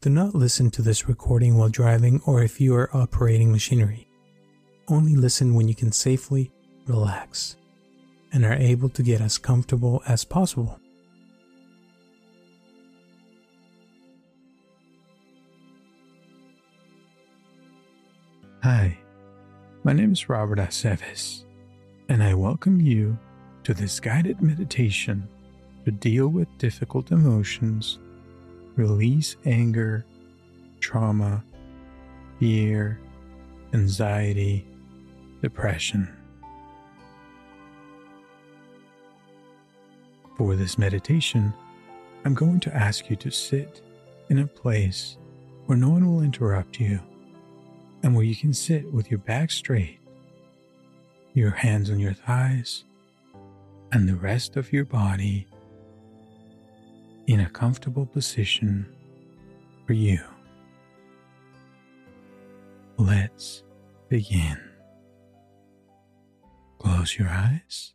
Do not listen to this recording while driving or if you are operating machinery. Only listen when you can safely relax and are able to get as comfortable as possible. Hi, my name is Robert Aceves, and I welcome you to this guided meditation to deal with difficult emotions release anger, trauma, fear, anxiety, depression. For this meditation, I'm going to ask you to sit in a place where no one will interrupt you and where you can sit with your back straight, your hands on your thighs, and the rest of your body in a comfortable position for you. Let's begin. Close your eyes.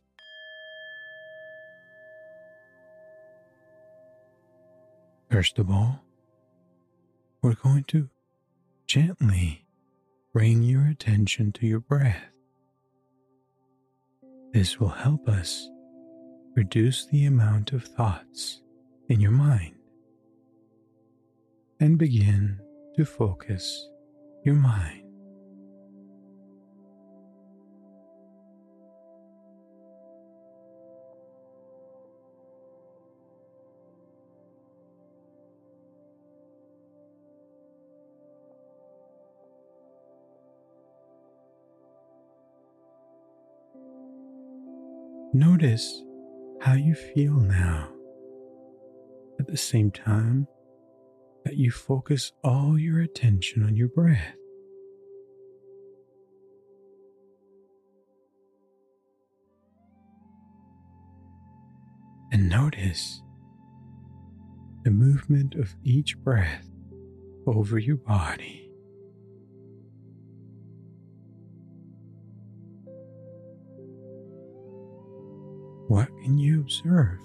First of all, we're going to gently bring your attention to your breath. This will help us reduce the amount of thoughts in your mind and begin to focus your mind. Notice how you feel now at the same time that you focus all your attention on your breath. And notice the movement of each breath over your body. What can you observe?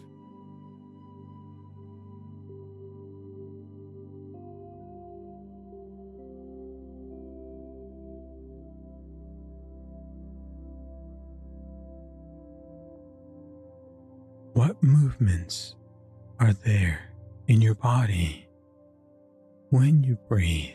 Movements are there in your body when you breathe?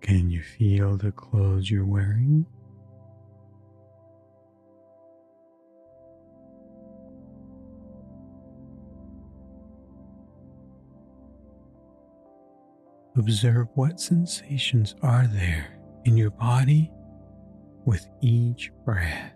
Can you feel the clothes you're wearing? Observe what sensations are there in your body with each breath.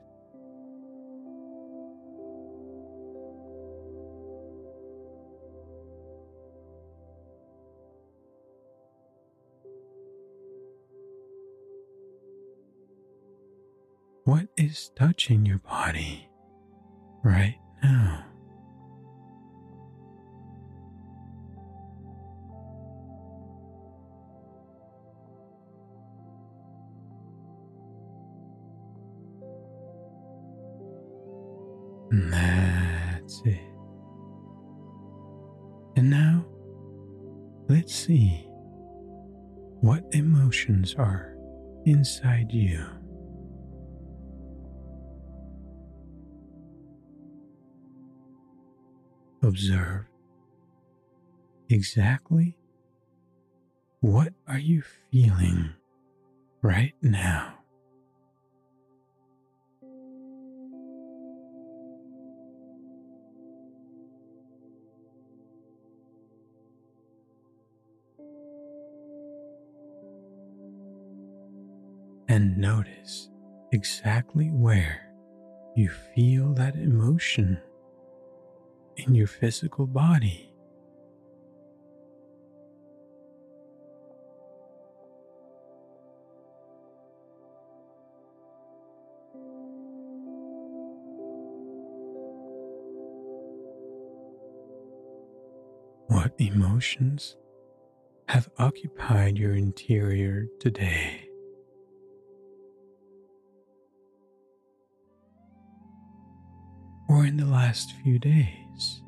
What is touching your body right now? See what emotions are inside you. Observe exactly what are you feeling right now. Notice exactly where you feel that emotion in your physical body. What emotions have occupied your interior today. Or in the last few days.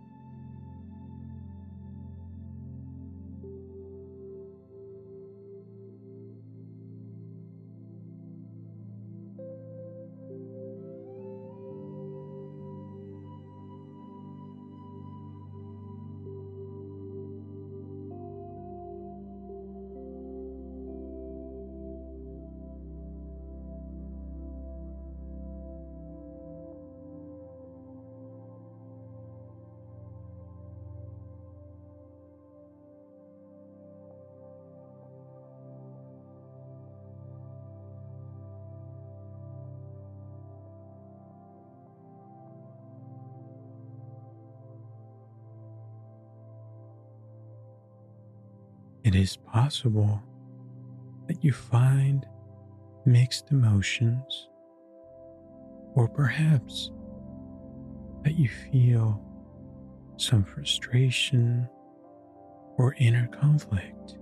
It is possible that you find mixed emotions, or perhaps that you feel some frustration or inner conflict.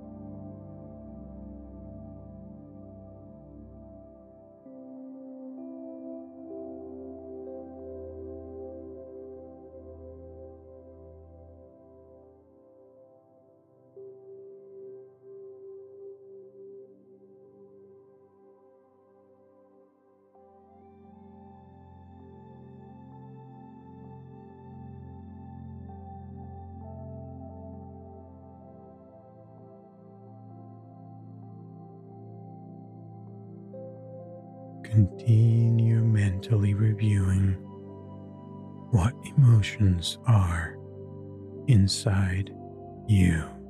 You.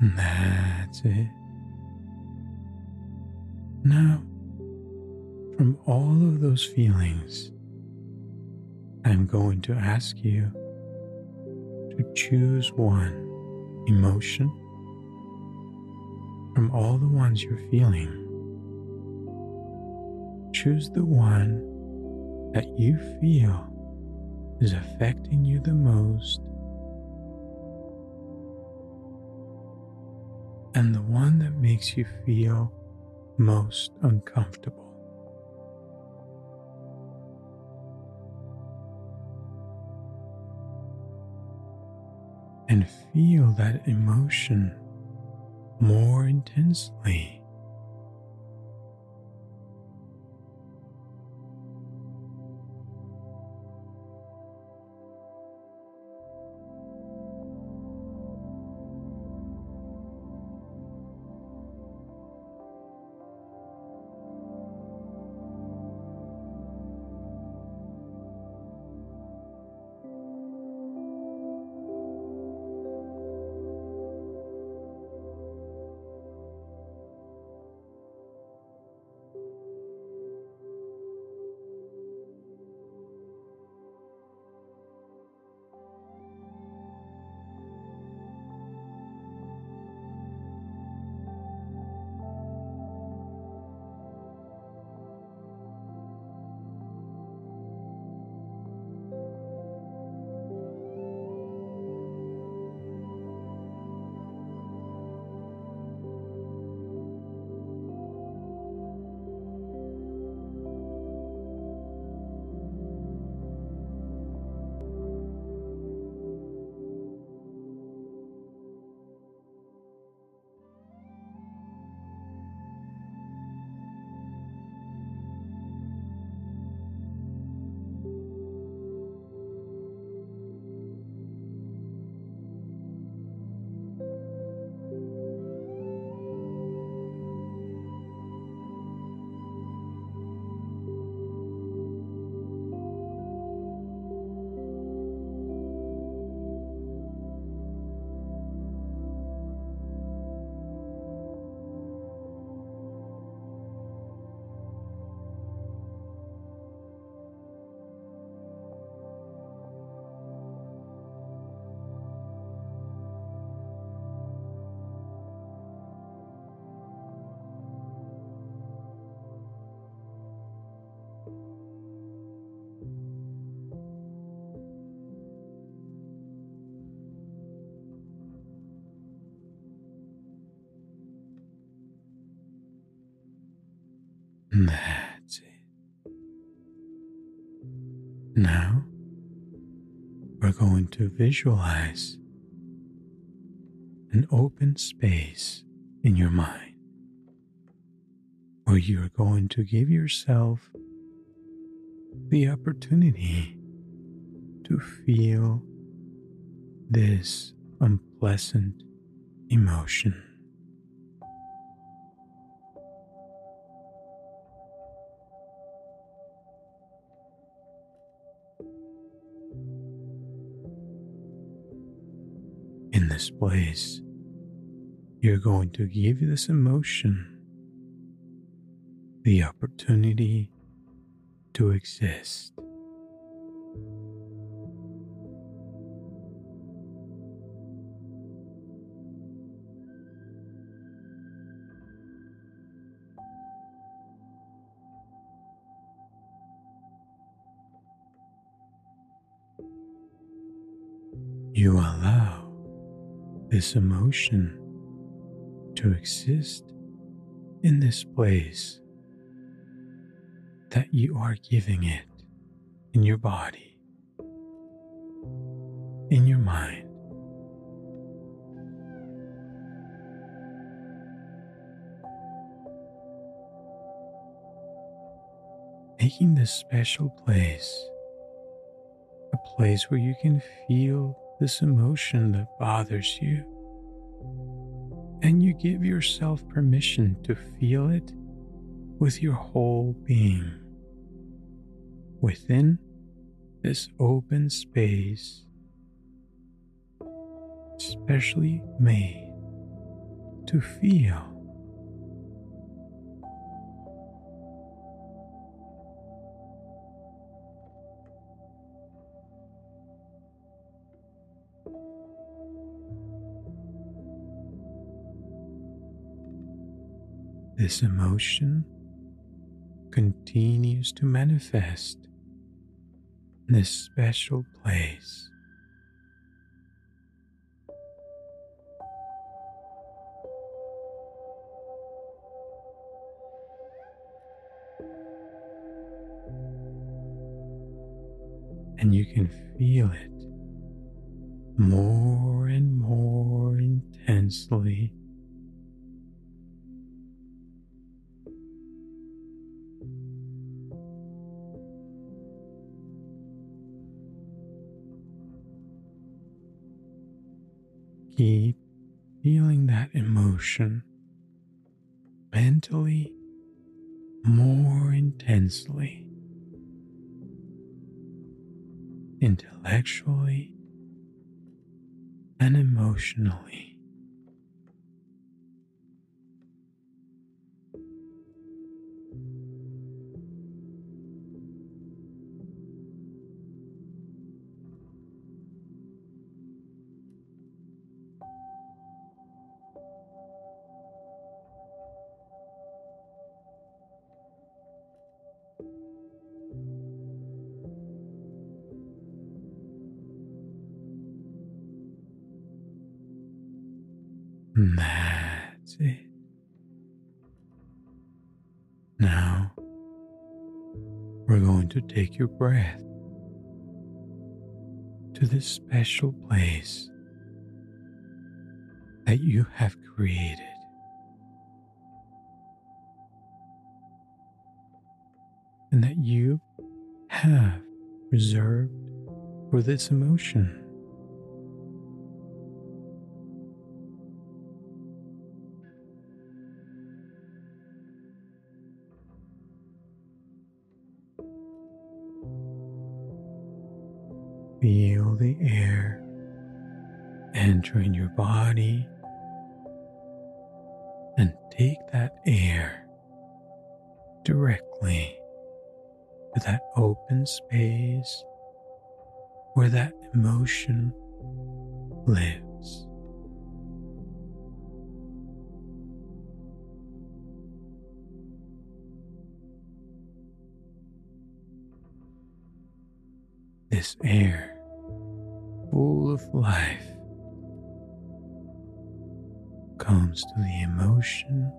That's it. Now, from all of those feelings, I'm going to ask you to choose one emotion from all the ones you're feeling. Choose the one that you feel is affecting you the most one that makes you feel most uncomfortable. And feel that emotion more intensely. That's it. Now we're going to visualize an open space in your mind where you are going to give yourself the opportunity to feel this unpleasant emotion. Place, you're going to give this emotion the opportunity to exist. This emotion to exist in this place that you are giving it in your body, in your mind. Making this special place a place where you can feel this emotion that bothers you. And you give yourself permission to feel it with your whole being. Within this open space, specially made to feel. This emotion continues to manifest in this special place. And you can feel it more and more intensely Keep feeling that emotion mentally more intensely, intellectually, and emotionally. We're going to take your breath to this special place that you have created. And that you have reserved for this emotion. Feel the air entering your body and take that air directly to that open space where that emotion lives. This air full of life comes to the emotion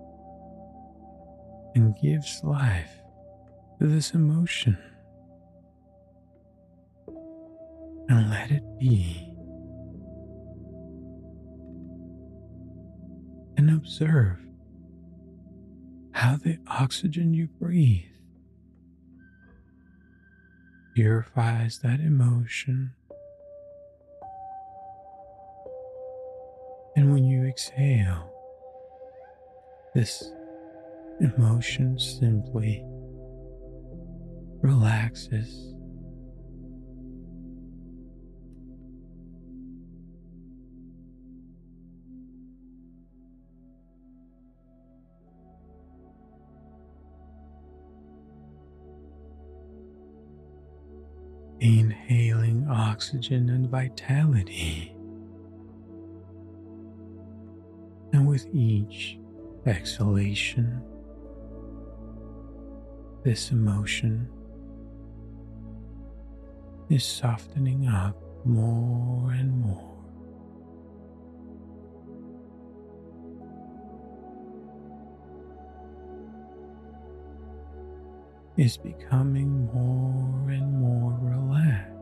and gives life to this emotion. And let it be. And observe how the oxygen you breathe purifies that emotion. Exhale, this emotion simply relaxes. Inhaling oxygen and vitality. With each exhalation, this emotion is softening up more and more. Is becoming more and more relaxed.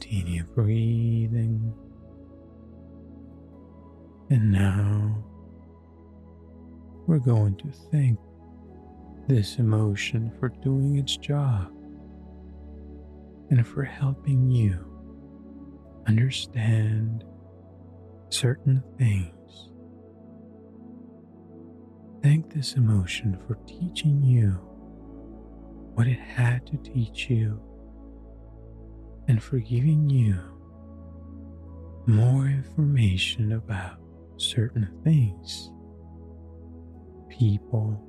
Continue breathing. And now we're going to thank this emotion for doing its job and for helping you understand certain things. Thank this emotion for teaching you what it had to teach you and for giving you more information about certain things, people,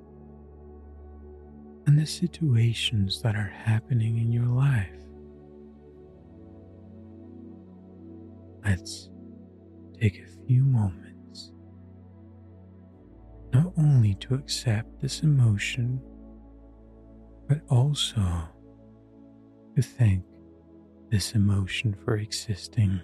and the situations that are happening in your life. Let's take a few moments not only to accept this emotion, but also to thank this emotion for existing.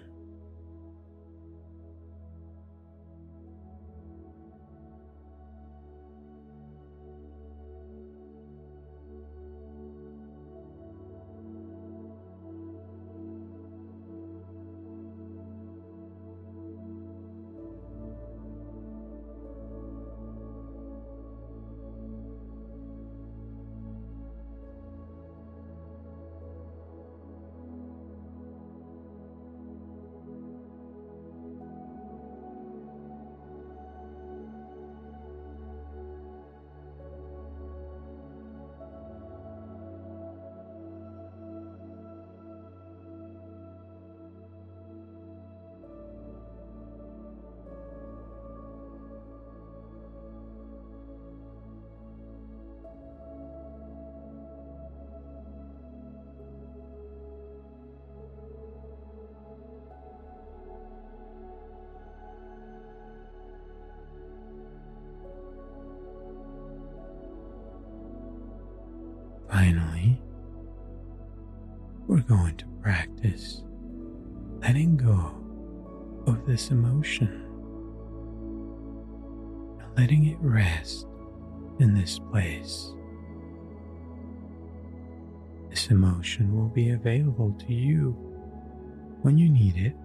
Finally, we're going to practice letting go of this emotion and letting it rest in this place. This emotion will be available to you when you need it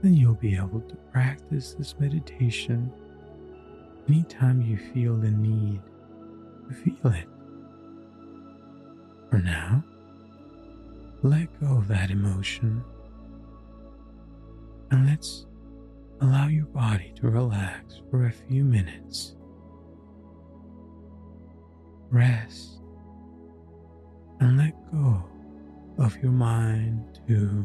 then you'll be able to practice this meditation anytime you feel the need to feel it. For now, let go of that emotion and let's allow your body to relax for a few minutes. Rest and let go of your mind too.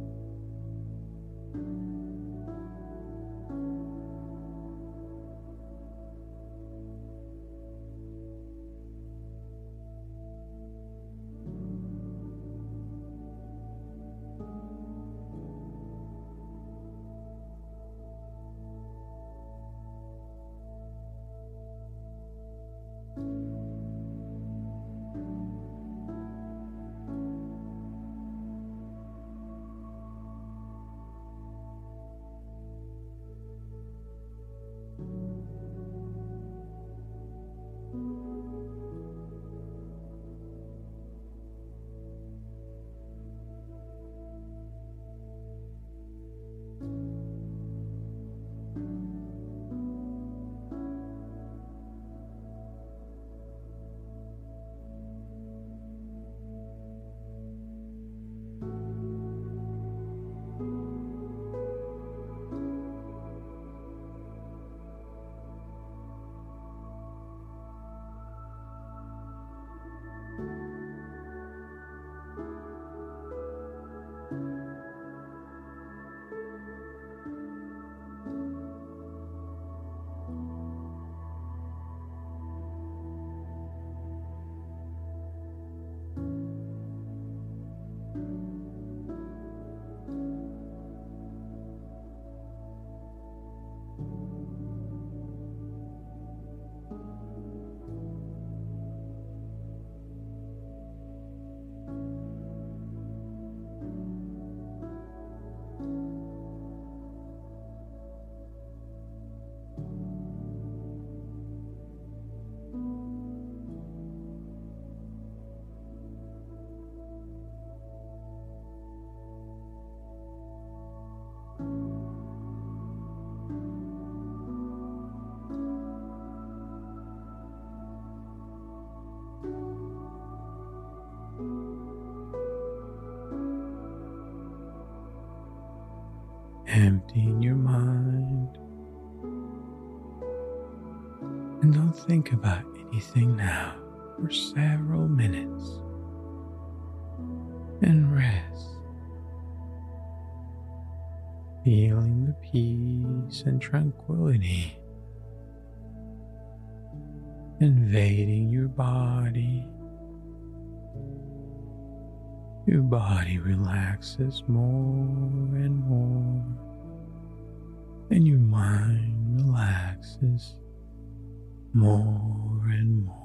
emptying your mind. And don't think about anything now for several minutes. And rest. Feeling the peace and tranquility invading your body. Your body relaxes more and more, and your mind relaxes more and more.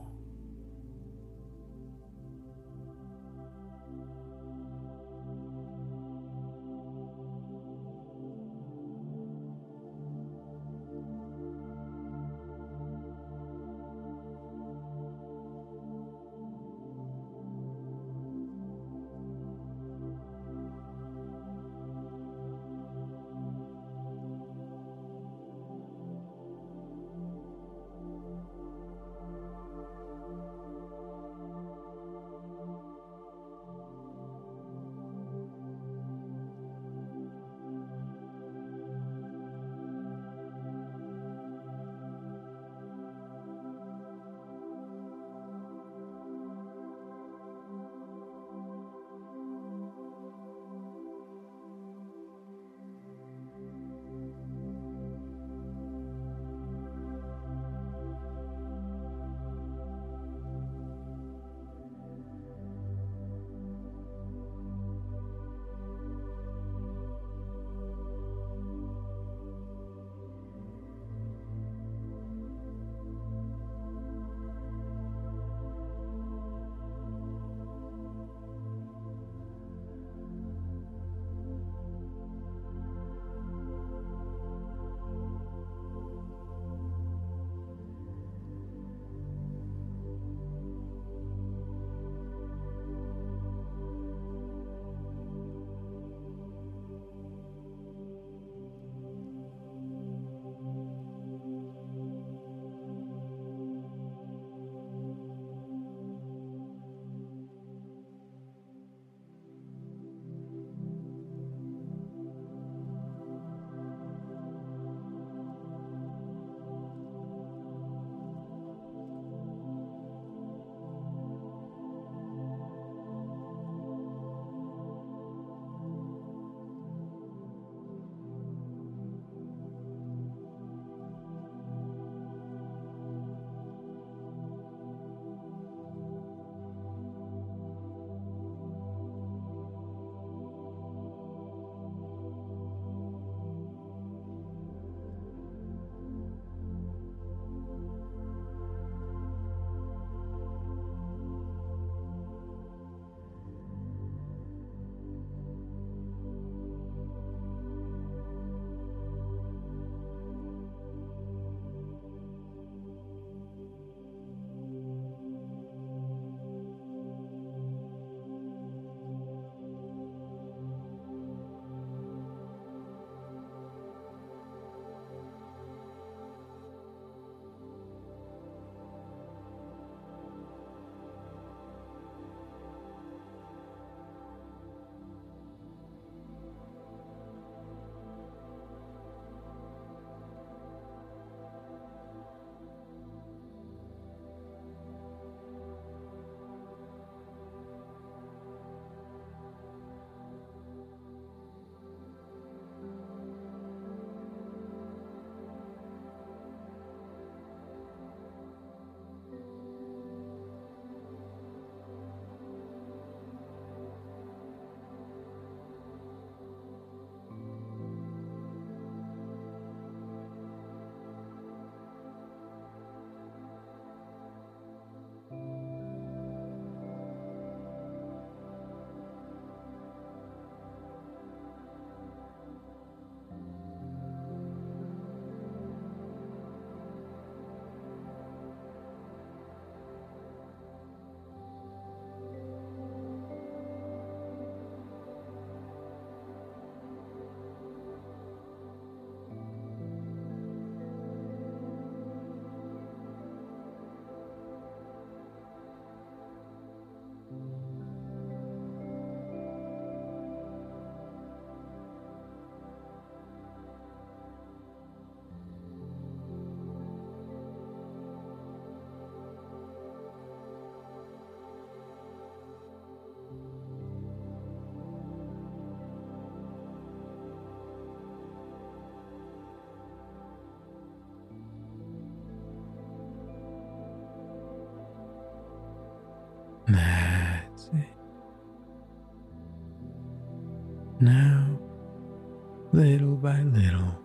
Little by little,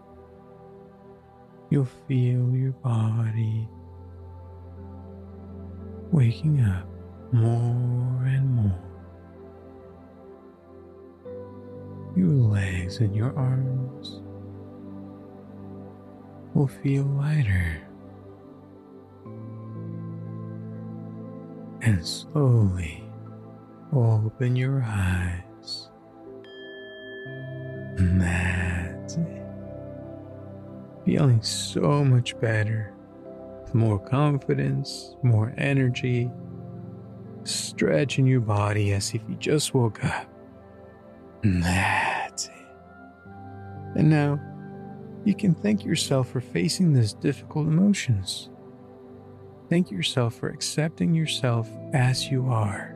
you'll feel your body waking up more and more. Your legs and your arms will feel lighter. And slowly open your eyes. And. Feeling so much better, with more confidence, more energy, stretching your body as if you just woke up. That's it. And now you can thank yourself for facing these difficult emotions. Thank yourself for accepting yourself as you are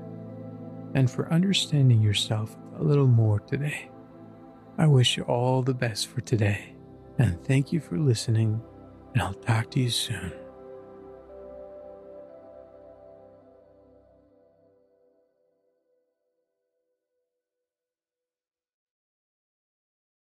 and for understanding yourself a little more today. I wish you all the best for today and thank you for listening, and I'll talk to you soon.